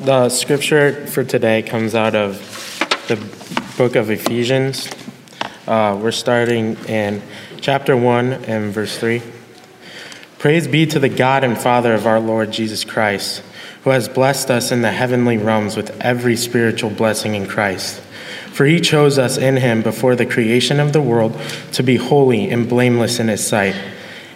The scripture for today comes out of the book of Ephesians. Uh, we're starting in chapter 1 and verse 3. Praise be to the God and Father of our Lord Jesus Christ, who has blessed us in the heavenly realms with every spiritual blessing in Christ. For he chose us in him before the creation of the world to be holy and blameless in his sight.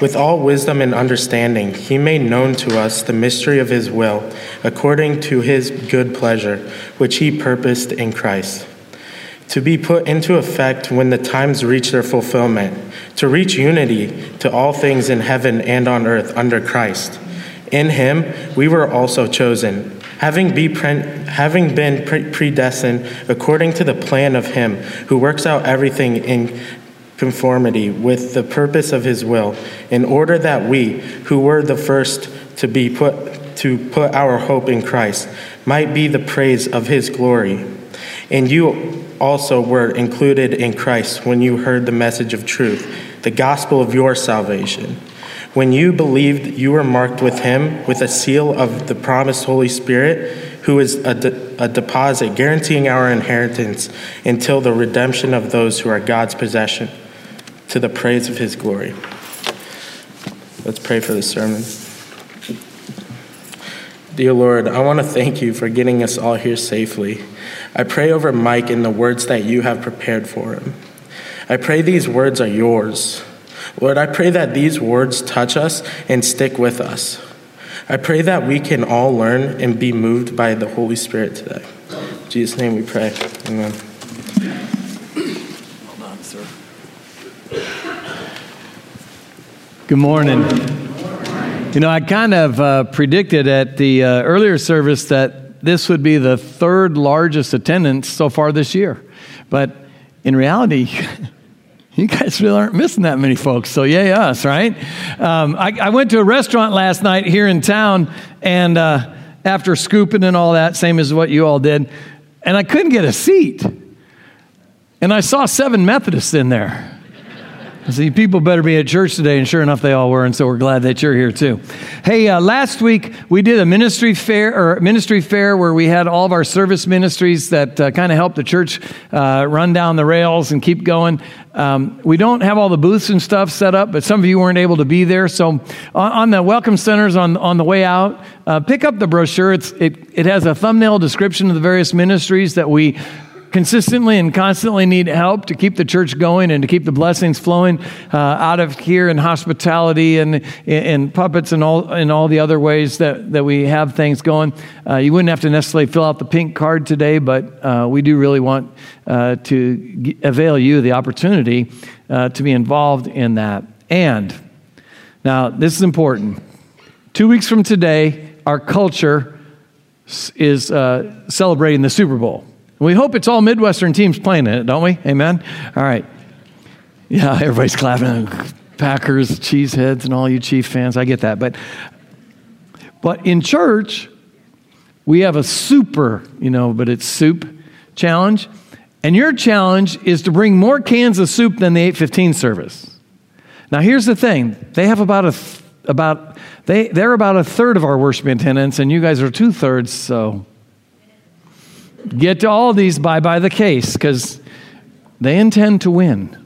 With all wisdom and understanding, he made known to us the mystery of his will, according to his good pleasure, which he purposed in Christ. To be put into effect when the times reach their fulfillment, to reach unity to all things in heaven and on earth under Christ. In him we were also chosen, having, be pre- having been pre- predestined according to the plan of him who works out everything in conformity with the purpose of his will, in order that we, who were the first to be put to put our hope in Christ, might be the praise of his glory. And you also were included in Christ when you heard the message of truth, the gospel of your salvation. When you believed, you were marked with him with a seal of the promised Holy Spirit, who is a, de- a deposit guaranteeing our inheritance until the redemption of those who are God's possession to the praise of his glory. Let's pray for the sermon. Dear Lord, I want to thank you for getting us all here safely. I pray over Mike and the words that you have prepared for him. I pray these words are yours. Lord, I pray that these words touch us and stick with us. I pray that we can all learn and be moved by the Holy Spirit today. In Jesus' name we pray. Amen. Good morning. You know, I kind of uh, predicted at the uh, earlier service that this would be the third largest attendance so far this year. But in reality, you guys really aren't missing that many folks. So, yay, us, right? Um, I, I, went to a restaurant last night here in town, and uh, after scooping and all that, same as what you all did, and I couldn't get a seat. And I saw seven Methodists in there. See, people better be at church today, and sure enough, they all were, and so we're glad that you're here too. Hey, uh, last week we did a ministry fair or ministry fair where we had all of our service ministries that uh, kind of help the church uh, run down the rails and keep going. Um, we don't have all the booths and stuff set up, but some of you weren't able to be there. So on, on the welcome centers on on the way out, uh, pick up the brochure. It's it it has a thumbnail description of the various ministries that we consistently and constantly need help to keep the church going and to keep the blessings flowing uh, out of here in hospitality and in puppets and all in all the other ways that, that we have things going. Uh, you wouldn't have to necessarily fill out the pink card today, but uh, we do really want uh, to g- avail you the opportunity uh, to be involved in that. And now this is important. Two weeks from today, our culture is uh, celebrating the Super Bowl. We hope it's all Midwestern teams playing in it, don't we? Amen? All right. Yeah, everybody's clapping. Packers, cheeseheads, and all you Chief fans. I get that. But, but in church, we have a super, you know, but it's soup challenge. And your challenge is to bring more cans of soup than the 815 service. Now, here's the thing they have about a, about, they, they're about a third of our worship attendance, and you guys are two thirds, so get to all these by by the case because they intend to win.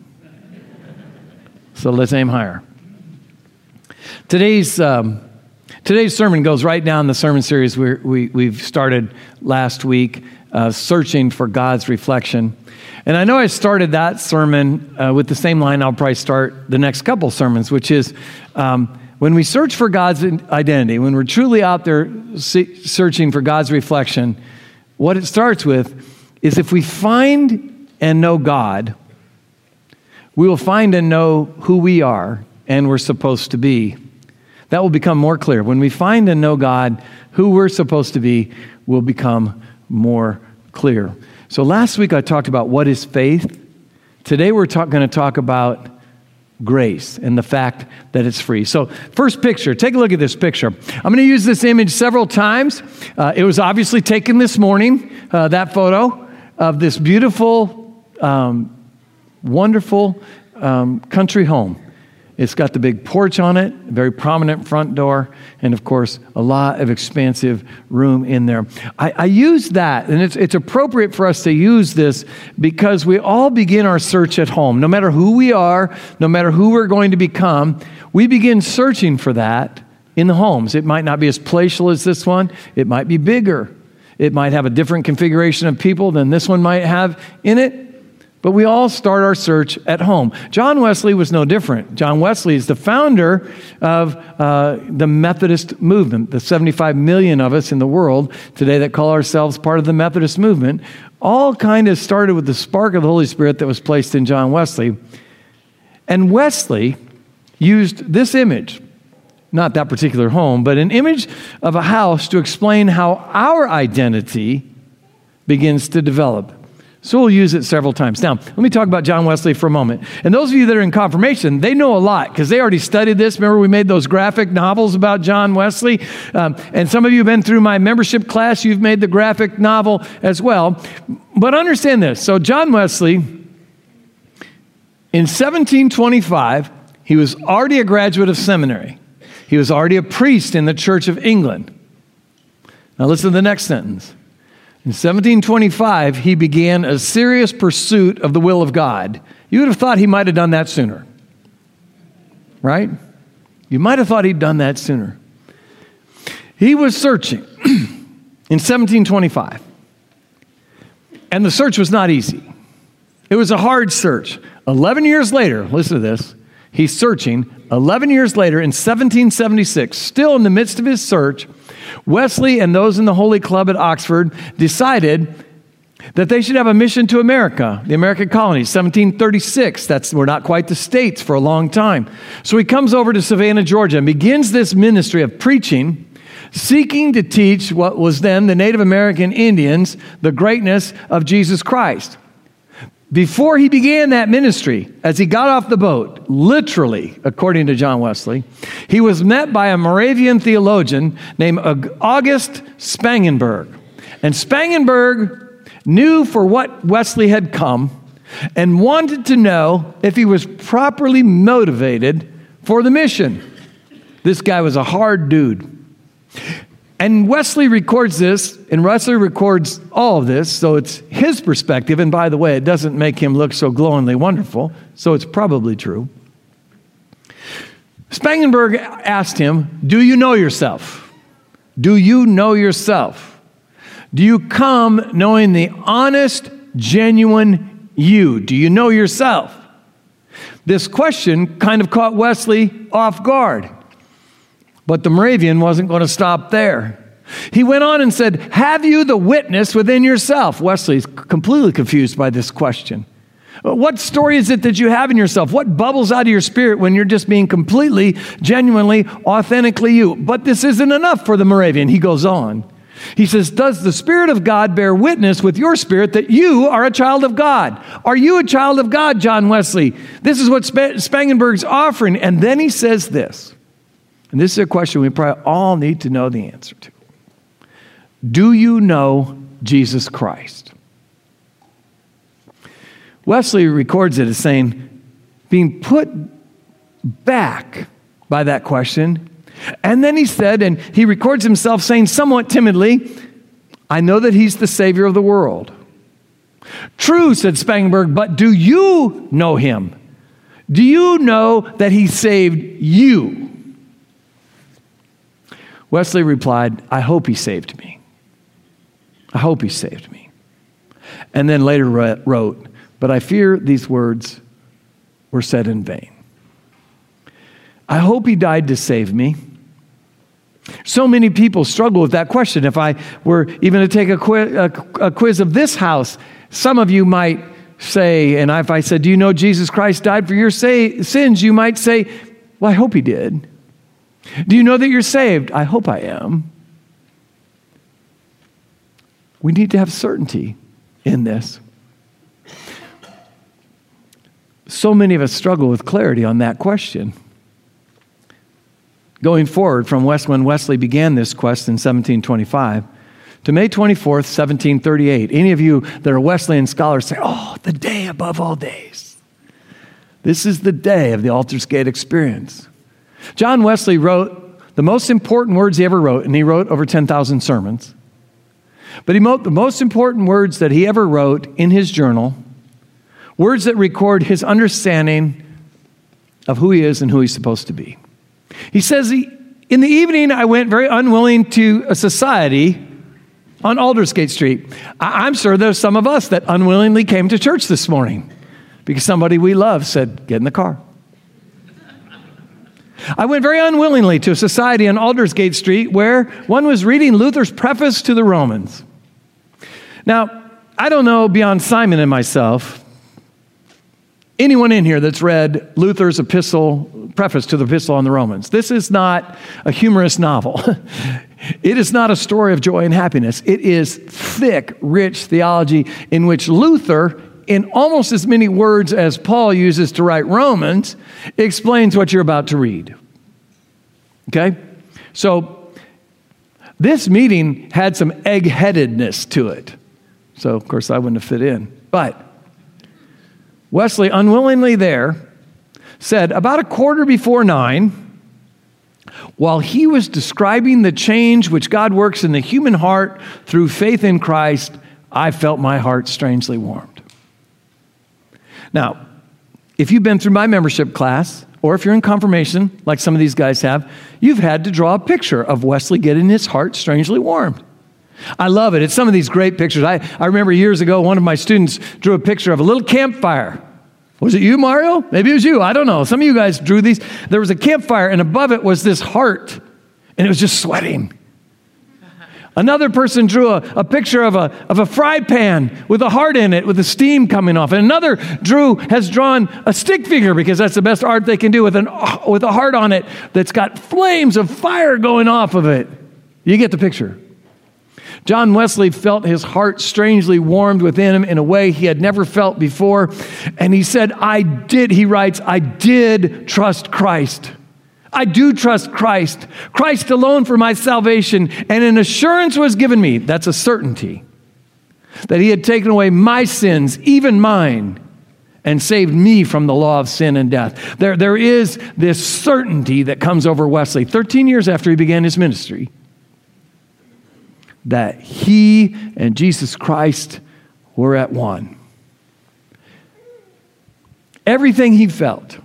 So let's aim higher. Today's, um, today's sermon goes right down the sermon series we, we, we've started last week, uh, Searching for God's Reflection. And I know I started that sermon uh, with the same line I'll probably start the next couple sermons, which is um, when we search for God's identity, when we're truly out there searching for God's reflection, what it starts with is if we find and know God, we will find and know who we are and we're supposed to be. That will become more clear. When we find and know God, who we're supposed to be will become more clear. So last week I talked about what is faith. Today we're going to talk about grace and the fact that it's free. So, first picture, take a look at this picture. I'm going to use this image several times. Uh, it was obviously taken this morning, uh, that photo of this beautiful, um, wonderful um, country home. It's got the big porch on it, very prominent front door, and of course, a lot of expansive room in there. I, I, use that, and it's, it's appropriate for us to use this because we all begin our search at home. No matter who we are, no matter who we're going to become, we begin searching for that in the homes. It might not be as palatial as this one, it might be bigger. It might have a different configuration of people than this one might have in it. But we all start our search at home. John Wesley was no different. John Wesley is the founder of uh, the Methodist movement, the 75 million of us in the world today that call ourselves part of the Methodist movement. All kind of started with the spark of the Holy Spirit that was placed in John Wesley. And Wesley used this image, not that particular home, but an image of a house to explain how our identity begins to develop. So we'll use it several times. Now, let me talk about John Wesley for a moment. And those of you that are in confirmation, they know a lot because they already studied this. Remember, we made those graphic novels about John Wesley? Um, and some of you have been through my membership class, you've made the graphic novel as well. But understand this. So, John Wesley, in 1725, he was already a graduate of seminary, he was already a priest in the Church of England. Now, listen to the next sentence. In 1725, he began a serious pursuit of the will of God. You would have thought he might have done that sooner, right? You might have thought he'd done that sooner. He was searching in 1725, and the search was not easy. It was a hard search. 11 years later, listen to this, he's searching. 11 years later, in 1776, still in the midst of his search, Wesley and those in the Holy Club at Oxford decided that they should have a mission to America, the American colonies, 1736. That's we're not quite the states for a long time. So he comes over to Savannah, Georgia, and begins this ministry of preaching, seeking to teach what was then the Native American Indians the greatness of Jesus Christ. Before he began that ministry, as he got off the boat, literally, according to John Wesley, he was met by a Moravian theologian named August Spangenberg. And Spangenberg knew for what Wesley had come and wanted to know if he was properly motivated for the mission. This guy was a hard dude. And Wesley records this, and Wesley records all of this, so it's his perspective. And by the way, it doesn't make him look so glowingly wonderful, so it's probably true. Spangenberg asked him, Do you know yourself? Do you know yourself? Do you come knowing the honest, genuine you? Do you know yourself? This question kind of caught Wesley off guard. But the Moravian wasn't going to stop there. He went on and said, Have you the witness within yourself? Wesley's completely confused by this question. What story is it that you have in yourself? What bubbles out of your spirit when you're just being completely, genuinely, authentically you? But this isn't enough for the Moravian. He goes on. He says, Does the Spirit of God bear witness with your spirit that you are a child of God? Are you a child of God, John Wesley? This is what Spangenberg's offering. And then he says this and this is a question we probably all need to know the answer to. Do you know Jesus Christ? Wesley records it as saying, being put back by that question. And then he said, and he records himself saying somewhat timidly, I know that he's the Savior of the world. True, said Spangenberg, but do you know him? Do you know that he saved you? Wesley replied, I hope he saved me. I hope he saved me. And then later wrote, But I fear these words were said in vain. I hope he died to save me. So many people struggle with that question. If I were even to take a quiz, a, a quiz of this house, some of you might say, and if I said, Do you know Jesus Christ died for your say, sins? You might say, Well, I hope he did. Do you know that you're saved? I hope I am. We need to have certainty in this. so many of us struggle with clarity on that question. Going forward from West, when Wesley began this quest in 1725 to May 24th, 1738, any of you that are Wesleyan scholars say, Oh, the day above all days. This is the day of the Aldersgate experience. John Wesley wrote the most important words he ever wrote, and he wrote over 10,000 sermons. But he wrote the most important words that he ever wrote in his journal, words that record his understanding of who he is and who he's supposed to be. He says, In the evening, I went very unwilling to a society on Aldersgate Street. I'm sure there's some of us that unwillingly came to church this morning because somebody we love said, Get in the car. I went very unwillingly to a society on Aldersgate Street where one was reading Luther's preface to the Romans. Now, I don't know beyond Simon and myself, anyone in here that's read Luther's epistle, preface to the epistle on the Romans. This is not a humorous novel. it is not a story of joy and happiness. It is thick, rich theology in which Luther in almost as many words as Paul uses to write Romans, explains what you're about to read. Okay? So, this meeting had some egg headedness to it. So, of course, I wouldn't have fit in. But Wesley, unwillingly there, said about a quarter before nine, while he was describing the change which God works in the human heart through faith in Christ, I felt my heart strangely warmed. Now, if you've been through my membership class, or if you're in confirmation, like some of these guys have, you've had to draw a picture of Wesley getting his heart strangely warmed. I love it. It's some of these great pictures. I, I remember years ago, one of my students drew a picture of a little campfire. Was it you, Mario? Maybe it was you. I don't know. Some of you guys drew these. There was a campfire, and above it was this heart, and it was just sweating. Another person drew a, a picture of a, of a fry pan with a heart in it with the steam coming off. And another drew, has drawn a stick figure because that's the best art they can do with, an, with a heart on it that's got flames of fire going off of it. You get the picture. John Wesley felt his heart strangely warmed within him in a way he had never felt before. And he said, I did, he writes, I did trust Christ. I do trust Christ, Christ alone for my salvation, and an assurance was given me. That's a certainty that He had taken away my sins, even mine, and saved me from the law of sin and death. There, there is this certainty that comes over Wesley 13 years after he began his ministry that he and Jesus Christ were at one. Everything he felt,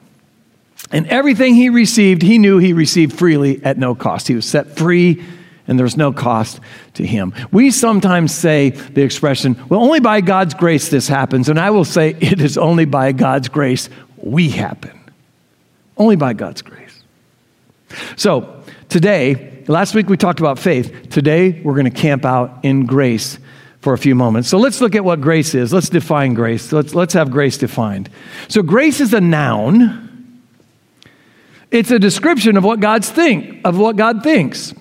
and everything he received, he knew he received freely at no cost. He was set free and there was no cost to him. We sometimes say the expression, well, only by God's grace this happens. And I will say, it is only by God's grace we happen. Only by God's grace. So, today, last week we talked about faith. Today, we're going to camp out in grace for a few moments. So let's look at what grace is. Let's define grace. Let's, let's have grace defined. So, grace is a noun it's a description of what God's think, of what God thinks.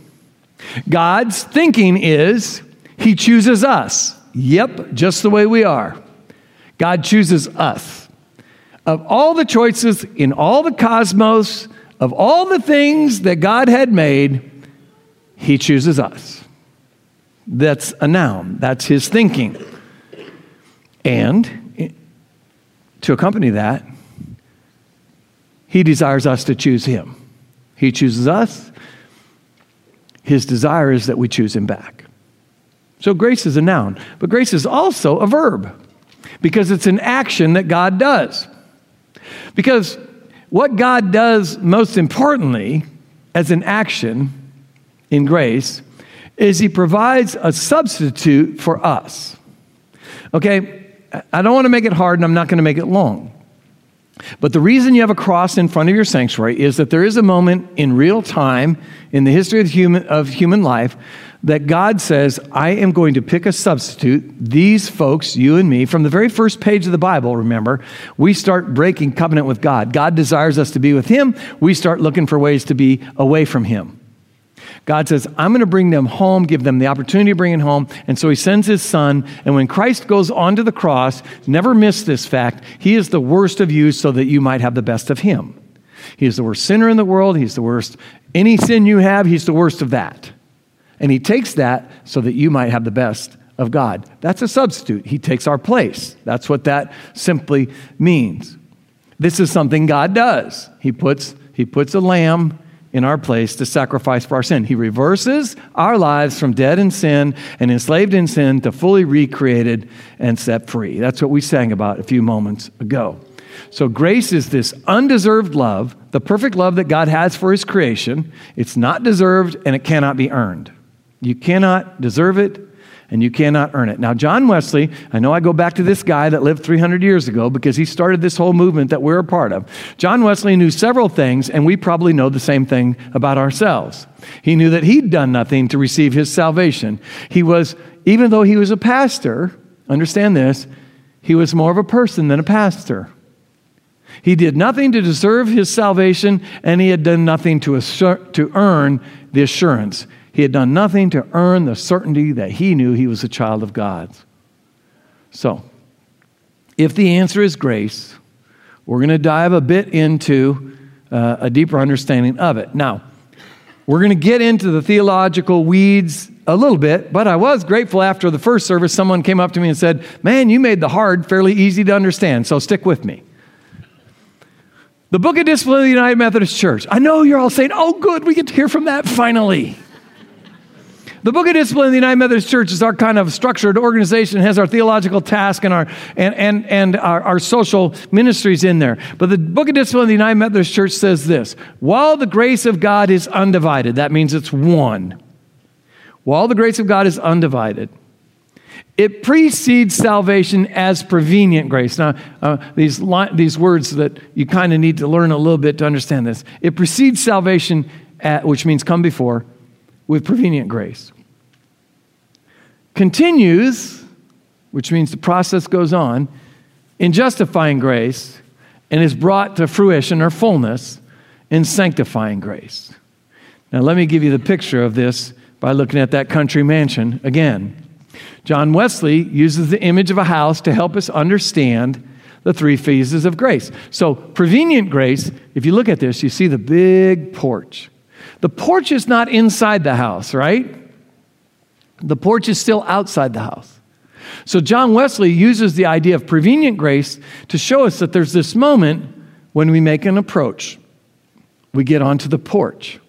God's thinking is he chooses us. Yep, just the way we are. God chooses us. Of all the choices in all the cosmos, of all the things that God had made, he chooses us. That's a noun. That's his thinking. And to accompany that, he desires us to choose Him. He chooses us. His desire is that we choose Him back. So grace is a noun, but grace is also a verb because it's an action that God does. Because what God does most importantly as an action in grace is He provides a substitute for us. Okay, I don't want to make it hard and I'm not going to make it long. But the reason you have a cross in front of your sanctuary is that there is a moment in real time in the history of human, of human life that God says, I am going to pick a substitute. These folks, you and me, from the very first page of the Bible, remember, we start breaking covenant with God. God desires us to be with Him. We start looking for ways to be away from Him. God says, I'm going to bring them home, give them the opportunity to bring it home. And so he sends his son. And when Christ goes onto the cross, never miss this fact, he is the worst of you so that you might have the best of him. He is the worst sinner in the world. He's the worst. Any sin you have, he's the worst of that. And he takes that so that you might have the best of God. That's a substitute. He takes our place. That's what that simply means. This is something God does. He puts, he puts a lamb in our place to sacrifice for our sin. He reverses our lives from dead in sin and enslaved in sin to fully recreated and set free. That's what we sang about a few moments ago. So, grace is this undeserved love, the perfect love that God has for His creation. It's not deserved and it cannot be earned. You cannot deserve it and you cannot earn it. Now, John Wesley, I know I go back to this guy that lived 300 years ago because he started this whole movement that we're a part of. John Wesley knew several things, and we probably know the same thing about ourselves. He knew that he'd done nothing to receive his salvation. He was, even though he was a pastor, understand this, he was more of a person than a pastor. He did nothing to deserve his salvation, and he had done nothing to, assure, to earn the assurance. He had done nothing to earn the certainty that he knew he was a child of God. So, if the answer is grace, we're going to dive a bit into uh, a deeper understanding of it. Now, we're going to get into the theological weeds a little bit, but I was grateful after the first service. Someone came up to me and said, Man, you made the hard fairly easy to understand, so stick with me. The Book of Discipline of the United Methodist Church. I know you're all saying, Oh, good, we get to hear from that finally. The Book of Discipline of the United Methodist Church is our kind of structured organization, it has our theological task and our and and, and our, our social ministries in there. But the Book of Discipline of the United Methodist Church says this while the grace of God is undivided, that means it's one. While the grace of God is undivided, it precedes salvation as prevenient grace. Now, uh, these, li- these words that you kind of need to learn a little bit to understand this. It precedes salvation, at, which means come before, with prevenient grace. Continues, which means the process goes on, in justifying grace and is brought to fruition or fullness in sanctifying grace. Now, let me give you the picture of this by looking at that country mansion again. John Wesley uses the image of a house to help us understand the three phases of grace. So, prevenient grace, if you look at this, you see the big porch. The porch is not inside the house, right? The porch is still outside the house. So John Wesley uses the idea of prevenient grace to show us that there's this moment when we make an approach. We get onto the porch.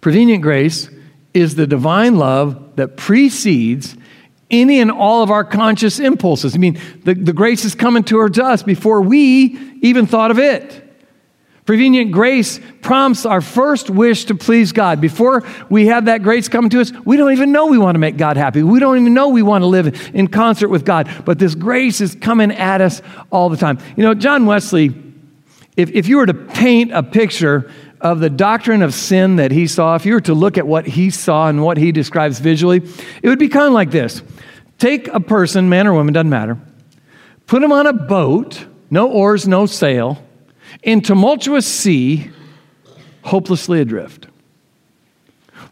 Prevenient grace is the divine love that precedes any and all of our conscious impulses. I mean, the, the grace is coming towards us before we even thought of it. Prevenient grace prompts our first wish to please God. Before we have that grace come to us, we don't even know we want to make God happy. We don't even know we want to live in concert with God. But this grace is coming at us all the time. You know, John Wesley, if, if you were to paint a picture of the doctrine of sin that he saw, if you were to look at what he saw and what he describes visually, it would be kind of like this Take a person, man or woman, doesn't matter, put him on a boat, no oars, no sail in tumultuous sea, hopelessly adrift.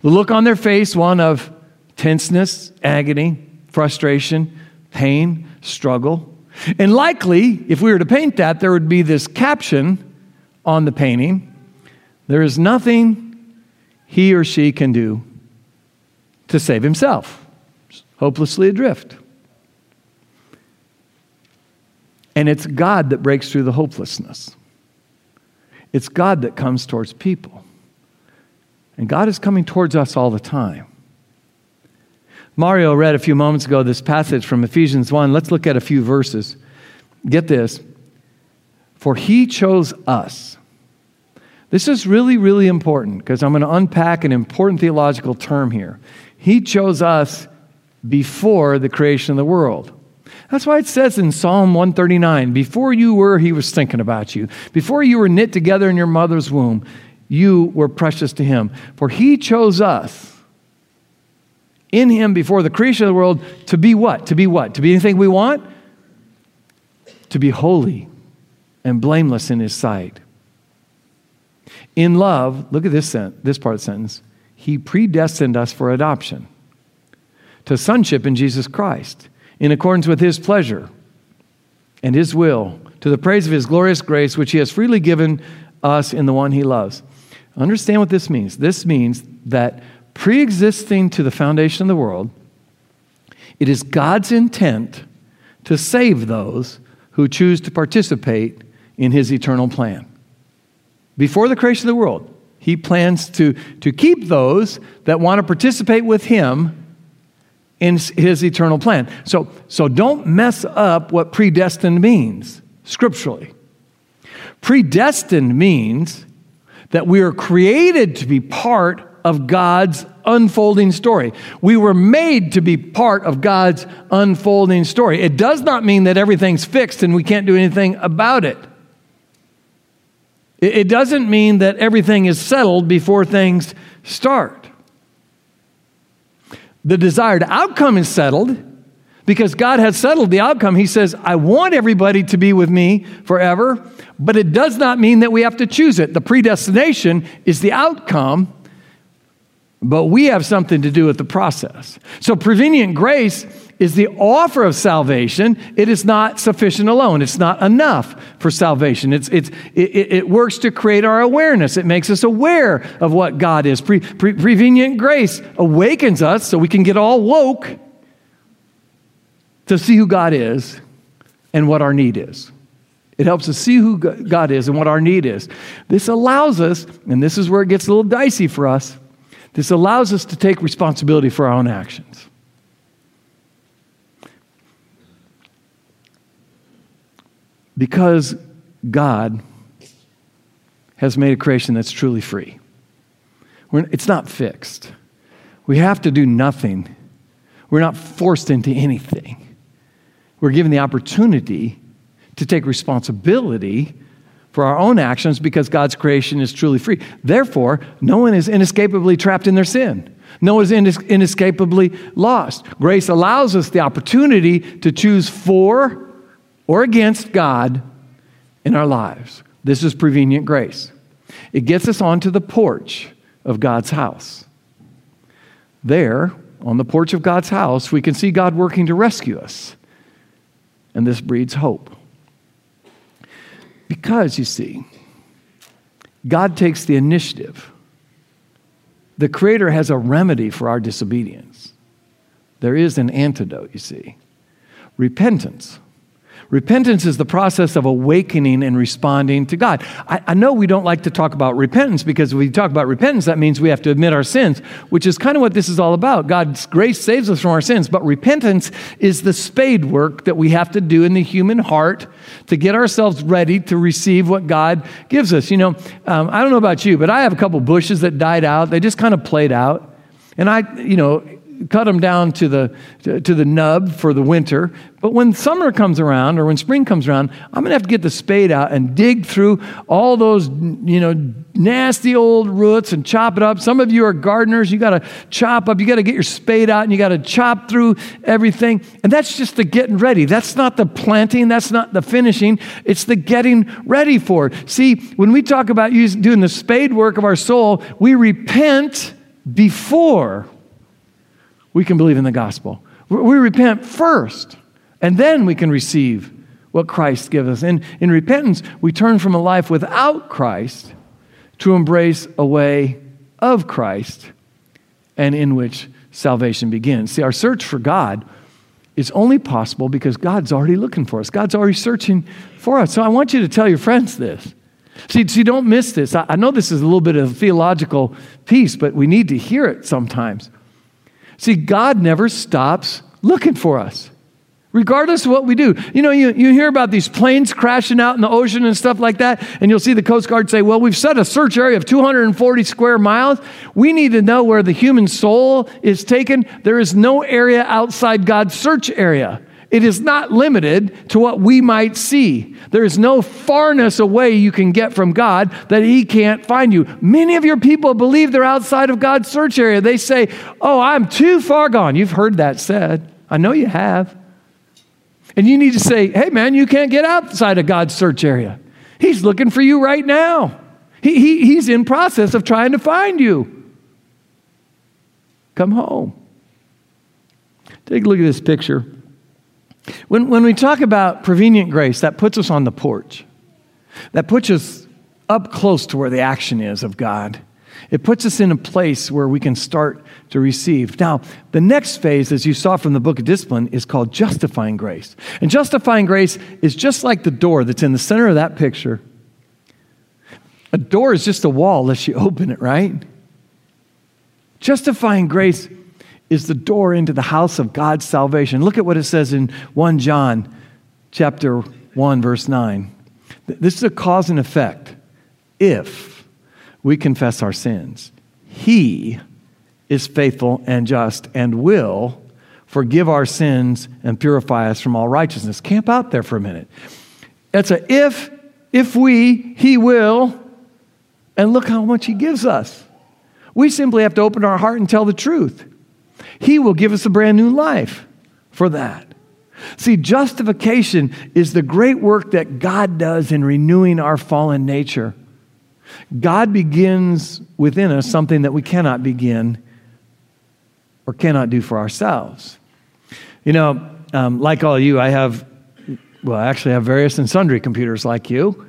The look on their face, one of tenseness, agony, frustration, pain, struggle. And likely, if we were to paint that, there would be this caption on the painting There is nothing he or she can do to save himself, hopelessly adrift. And it's God that breaks through the hopelessness. It's God that comes towards people. And God is coming towards us all the time. Mario read a few moments ago this passage from Ephesians 1. Let's look at a few verses. Get this. For he chose us. This is really, really important because I'm going to unpack an important theological term here. He chose us before the creation of the world. That's why it says in Psalm 139 Before you were, he was thinking about you. Before you were knit together in your mother's womb, you were precious to him. For he chose us in him before the creation of the world to be what? To be what? To be anything we want? To be holy and blameless in his sight. In love, look at this, sent- this part of the sentence, he predestined us for adoption to sonship in Jesus Christ, in accordance with his pleasure and his will, to the praise of his glorious grace, which he has freely given us in the one he loves. Understand what this means. This means that pre existing to the foundation of the world, it is God's intent to save those who choose to participate in his eternal plan. Before the creation of the world, he plans to, to keep those that want to participate with him in his eternal plan. So, so don't mess up what predestined means scripturally. Predestined means that we are created to be part of God's unfolding story. We were made to be part of God's unfolding story. It does not mean that everything's fixed and we can't do anything about it. It doesn't mean that everything is settled before things start. The desired outcome is settled because God has settled the outcome. He says, I want everybody to be with me forever, but it does not mean that we have to choose it. The predestination is the outcome, but we have something to do with the process. So, prevenient grace is the offer of salvation. It is not sufficient alone. It's not enough for salvation. It's, it's, it, it works to create our awareness. It makes us aware of what God is. Pre, pre, prevenient grace awakens us so we can get all woke to see who God is and what our need is. It helps us see who God is and what our need is. This allows us, and this is where it gets a little dicey for us this allows us to take responsibility for our own actions. Because God has made a creation that's truly free. We're, it's not fixed. We have to do nothing. We're not forced into anything. We're given the opportunity to take responsibility for our own actions because God's creation is truly free. Therefore, no one is inescapably trapped in their sin. No one is inescapably lost. Grace allows us the opportunity to choose for or against God in our lives. This is prevenient grace. It gets us onto the porch of God's house. There, on the porch of God's house, we can see God working to rescue us. And this breeds hope. Because, you see, God takes the initiative. The Creator has a remedy for our disobedience. There is an antidote, you see repentance. Repentance is the process of awakening and responding to God. I, I, know we don't like to talk about repentance because when we talk about repentance, that means we have to admit our sins, which is kind of what this is all about. God's grace saves us from our sins, but repentance is the spade work that we have to do in the human heart to get ourselves ready to receive what God gives us. You know, um, I don't know about you, but I have a couple bushes that died out, they just kind of played out. And I, you know, cut them down to the, to, the nub for the winter. But when summer comes around or when spring comes around, I'm going to have to get the spade out and dig through all those, you know, nasty old roots and chop it up. Some of you are gardeners. You got to chop up. You got to get your spade out and you got to chop through everything. And that's just the getting ready. That's not the planting. That's not the finishing. It's the getting ready for it. See, when we talk about using, doing the spade work of our soul, we repent before we can believe in the gospel. We repent first, and then we can receive what Christ gives us. And in repentance, we turn from a life without Christ to embrace a way of Christ and in which salvation begins. See, our search for God is only possible because God's already looking for us. God's already searching for us. So I want you to tell your friends this. See, see don't miss this. I, I know this is a little bit of a theological piece, but we need to hear it sometimes. See, God never stops looking for us, regardless of what we do. You know, you, you hear about these planes crashing out in the ocean and stuff like that, and you'll see the Coast Guard say, Well, we've set a search area of 240 square miles. We need to know where the human soul is taken. There is no area outside God's search area. It is not limited to what we might see. There is no farness away you can get from God that He can't find you. Many of your people believe they're outside of God's search area. They say, Oh, I'm too far gone. You've heard that said. I know you have. And you need to say, Hey, man, you can't get outside of God's search area. He's looking for you right now. He, he, he's in process of trying to find you. Come home. Take a look at this picture. When, when we talk about prevenient grace, that puts us on the porch. That puts us up close to where the action is of God. It puts us in a place where we can start to receive. Now, the next phase, as you saw from the book of discipline, is called justifying grace. And justifying grace is just like the door that's in the center of that picture. A door is just a wall unless you open it, right? Justifying grace is the door into the house of God's salvation. Look at what it says in 1 John chapter 1 verse 9. This is a cause and effect. If we confess our sins, he is faithful and just and will forgive our sins and purify us from all righteousness. Camp out there for a minute. That's a if, if we, he will, and look how much he gives us. We simply have to open our heart and tell the truth. He will give us a brand new life for that. See, justification is the great work that God does in renewing our fallen nature. God begins within us something that we cannot begin or cannot do for ourselves. You know, um, like all you, I have, well, I actually have various and sundry computers like you.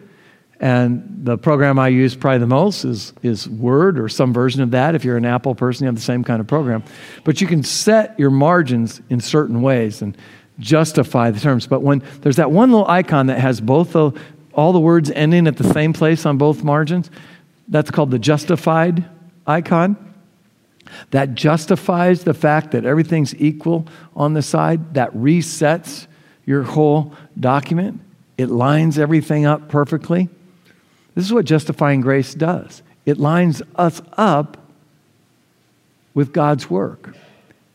And the program I use probably the most is, is Word or some version of that. If you're an Apple person, you have the same kind of program. But you can set your margins in certain ways and justify the terms. But when there's that one little icon that has both the, all the words ending at the same place on both margins, that's called the justified icon. That justifies the fact that everything's equal on the side. That resets your whole document. It lines everything up perfectly. This is what justifying grace does. It lines us up with God's work,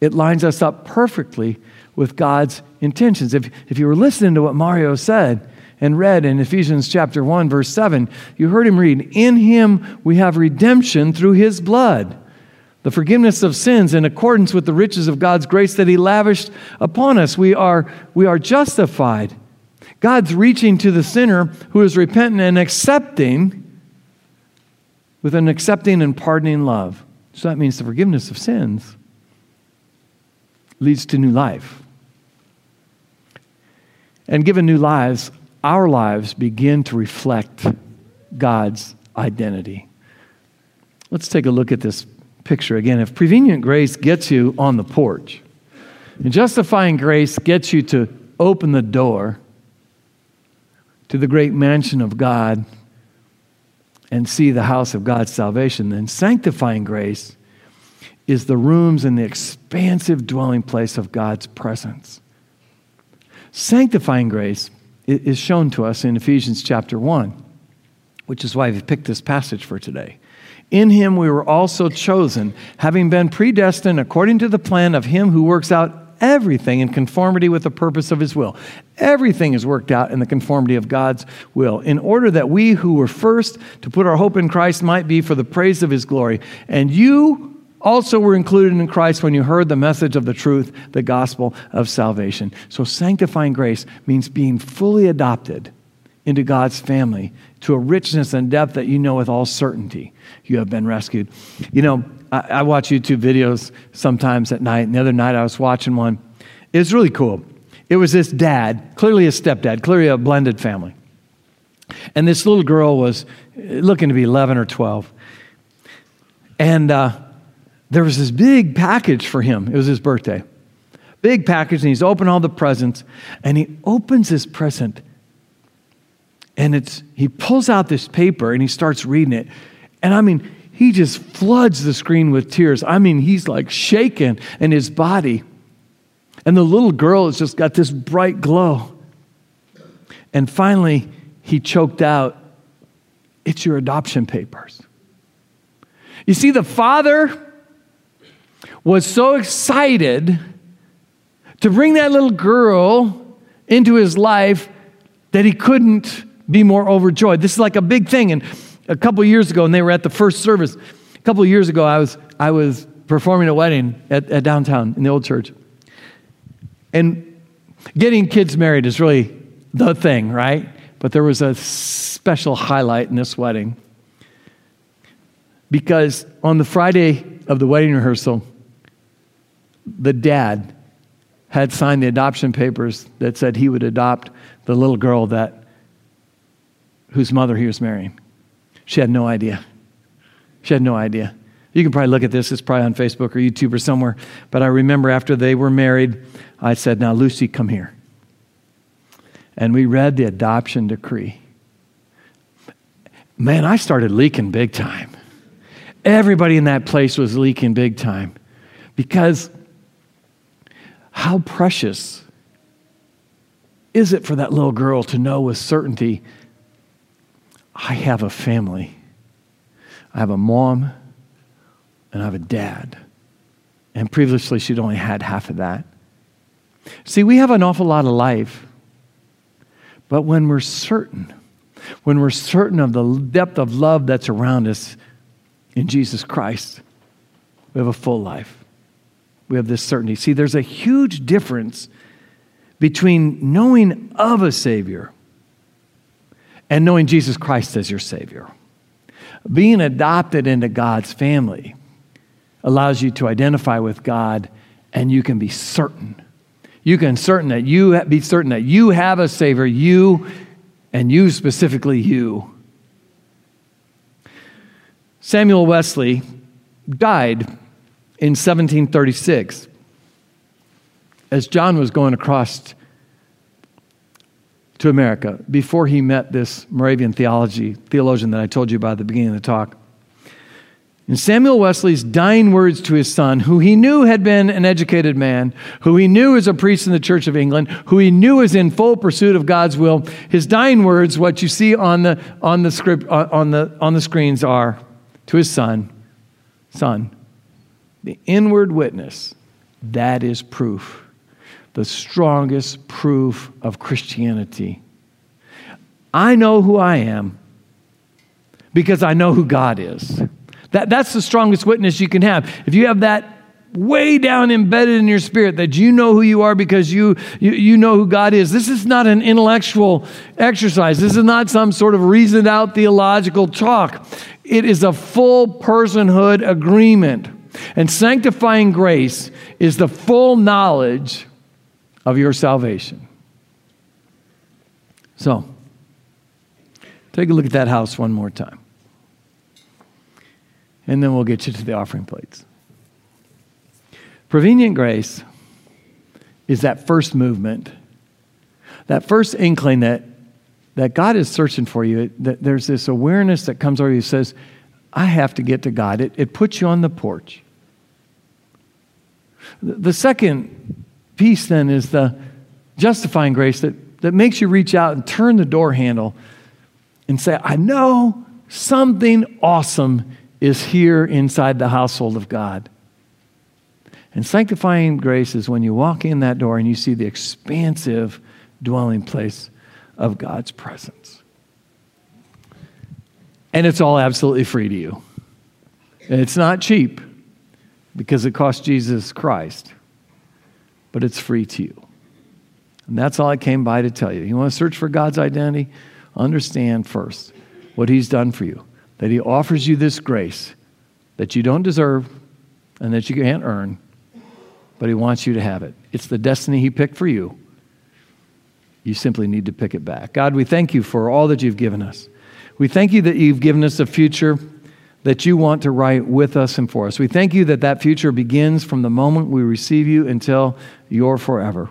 it lines us up perfectly with God's intentions. If, if you were listening to what Mario said, and read in Ephesians chapter 1 verse 7 you heard him read in him we have redemption through his blood the forgiveness of sins in accordance with the riches of God's grace that he lavished upon us. We are we are justified God's reaching to the sinner who is repentant and accepting with an accepting and pardoning love. So that means the forgiveness of sins leads to new life. And given new lives, our lives begin to reflect God's identity. Let's take a look at this picture again. If prevenient grace gets you on the porch, and justifying grace gets you to open the door, to the great mansion of God and see the house of God's salvation, then sanctifying grace is the rooms and the expansive dwelling place of God's presence. Sanctifying grace is shown to us in Ephesians chapter 1, which is why we've picked this passage for today. In him we were also chosen, having been predestined according to the plan of him who works out everything in conformity with the purpose of His will. Everything is worked out in the conformity of God's will, in order that we who were first to put our hope in Christ might be for the praise of His glory. And you also were included in Christ when you heard the message of the truth, the gospel of salvation. So, sanctifying grace means being fully adopted into God's family to a richness and depth that you know with all certainty you have been rescued. You know, I, I watch YouTube videos sometimes at night, and the other night I was watching one. It was really cool. It was this dad, clearly a stepdad, clearly a blended family. And this little girl was looking to be 11 or 12. And uh, there was this big package for him. It was his birthday. Big package, and he's opened all the presents. And he opens this present, and it's he pulls out this paper and he starts reading it. And I mean, he just floods the screen with tears. I mean, he's like shaken in his body. And the little girl has just got this bright glow. And finally, he choked out, It's your adoption papers. You see, the father was so excited to bring that little girl into his life that he couldn't be more overjoyed. This is like a big thing. And a couple years ago, and they were at the first service. A couple years ago, I was, I was performing a wedding at, at downtown in the old church. And getting kids married is really the thing, right? But there was a special highlight in this wedding. because on the Friday of the wedding rehearsal, the dad had signed the adoption papers that said he would adopt the little girl that whose mother he was marrying. She had no idea. She had no idea. You can probably look at this. It's probably on Facebook or YouTube or somewhere. But I remember after they were married, I said, Now, Lucy, come here. And we read the adoption decree. Man, I started leaking big time. Everybody in that place was leaking big time because how precious is it for that little girl to know with certainty I have a family? I have a mom and I have a dad. And previously, she'd only had half of that. See, we have an awful lot of life, but when we're certain, when we're certain of the depth of love that's around us in Jesus Christ, we have a full life. We have this certainty. See, there's a huge difference between knowing of a Savior and knowing Jesus Christ as your Savior. Being adopted into God's family allows you to identify with God and you can be certain. You can certain that you be certain that you have a Savior, you and you specifically you. Samuel Wesley died in 1736 as John was going across to America before he met this Moravian theology theologian that I told you about at the beginning of the talk. In Samuel Wesley's dying words to his son, who he knew had been an educated man, who he knew was a priest in the Church of England, who he knew was in full pursuit of God's will, his dying words, what you see on the, on the, script, uh, on the, on the screens, are to his son, Son, the inward witness, that is proof, the strongest proof of Christianity. I know who I am because I know who God is. That, that's the strongest witness you can have. If you have that way down embedded in your spirit that you know who you are because you, you, you know who God is. This is not an intellectual exercise. This is not some sort of reasoned out theological talk. It is a full personhood agreement. And sanctifying grace is the full knowledge of your salvation. So, take a look at that house one more time and then we'll get you to the offering plates. Prevenient grace is that first movement, that first inkling that, that God is searching for you. That there's this awareness that comes over you that says, I have to get to God. It, it puts you on the porch. The second piece then is the justifying grace that, that makes you reach out and turn the door handle and say, I know something awesome is here inside the household of God. And sanctifying grace is when you walk in that door and you see the expansive dwelling place of God's presence. And it's all absolutely free to you. And it's not cheap because it cost Jesus Christ, but it's free to you. And that's all I came by to tell you. You want to search for God's identity? Understand first what He's done for you that He offers you this grace that you don't deserve and that you can't earn, but He wants you to have it. It's the destiny He picked for you. You simply need to pick it back. God, we thank you for all that you've given us. We thank you that you've given us a future that you want to write with us and for us. We thank you that that future begins from the moment we receive you until you're forever.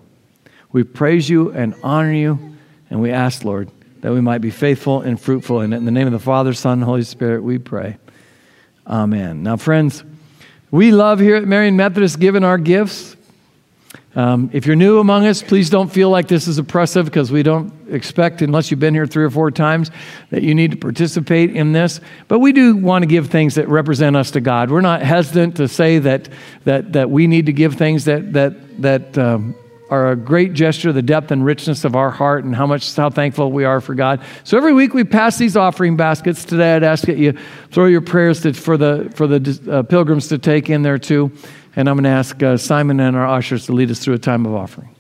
We praise you and honor you, and we ask, Lord, that we might be faithful and fruitful. And in the name of the Father, Son, and Holy Spirit, we pray. Amen. Now, friends, we love here at Marian Methodist giving our gifts. Um, if you're new among us, please don't feel like this is oppressive because we don't expect, unless you've been here three or four times, that you need to participate in this. But we do want to give things that represent us to God. We're not hesitant to say that, that, that we need to give things that, that, that um, are a great gesture, of the depth and richness of our heart and how much how thankful we are for God. So every week we pass these offering baskets. Today I'd ask that you throw your prayers to, for the for the uh, pilgrims to take in there too. And I'm going to ask uh, Simon and our ushers to lead us through a time of offering.